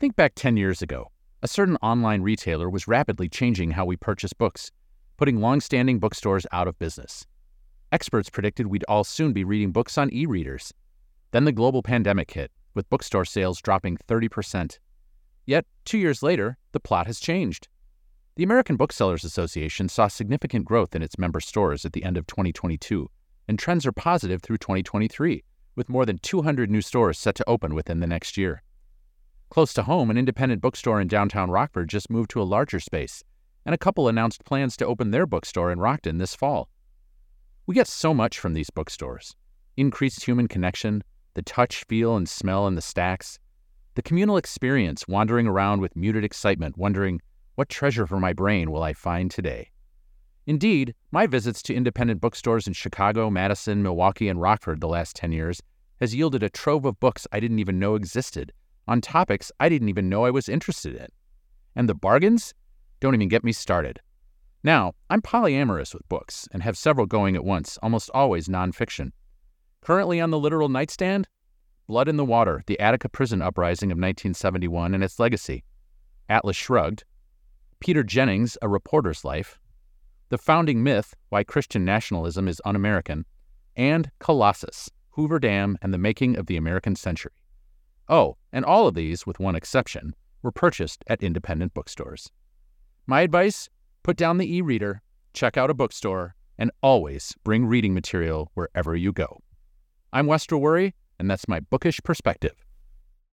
Think back 10 years ago. A certain online retailer was rapidly changing how we purchase books, putting long-standing bookstores out of business. Experts predicted we'd all soon be reading books on e-readers. Then the global pandemic hit, with bookstore sales dropping 30%. Yet, two years later, the plot has changed. The American Booksellers Association saw significant growth in its member stores at the end of 2022, and trends are positive through 2023, with more than 200 new stores set to open within the next year. Close to home, an independent bookstore in downtown Rockford just moved to a larger space, and a couple announced plans to open their bookstore in Rockton this fall. We get so much from these bookstores increased human connection, the touch, feel, and smell in the stacks, the communal experience wandering around with muted excitement, wondering, what treasure for my brain will I find today? Indeed, my visits to independent bookstores in Chicago, Madison, Milwaukee, and Rockford the last 10 years has yielded a trove of books I didn't even know existed on topics I didn't even know I was interested in. And the bargains? Don't even get me started. Now, I'm polyamorous with books and have several going at once, almost always nonfiction. Currently on the literal nightstand, Blood in the Water, the Attica Prison Uprising of 1971 and its Legacy, Atlas Shrugged, Peter Jennings, A Reporter's Life, The Founding Myth, Why Christian Nationalism is Un American, and Colossus, Hoover Dam and the Making of the American Century. Oh, and all of these, with one exception, were purchased at independent bookstores. My advice put down the e reader, check out a bookstore, and always bring reading material wherever you go. I'm Wester Wuori, and that's my bookish perspective.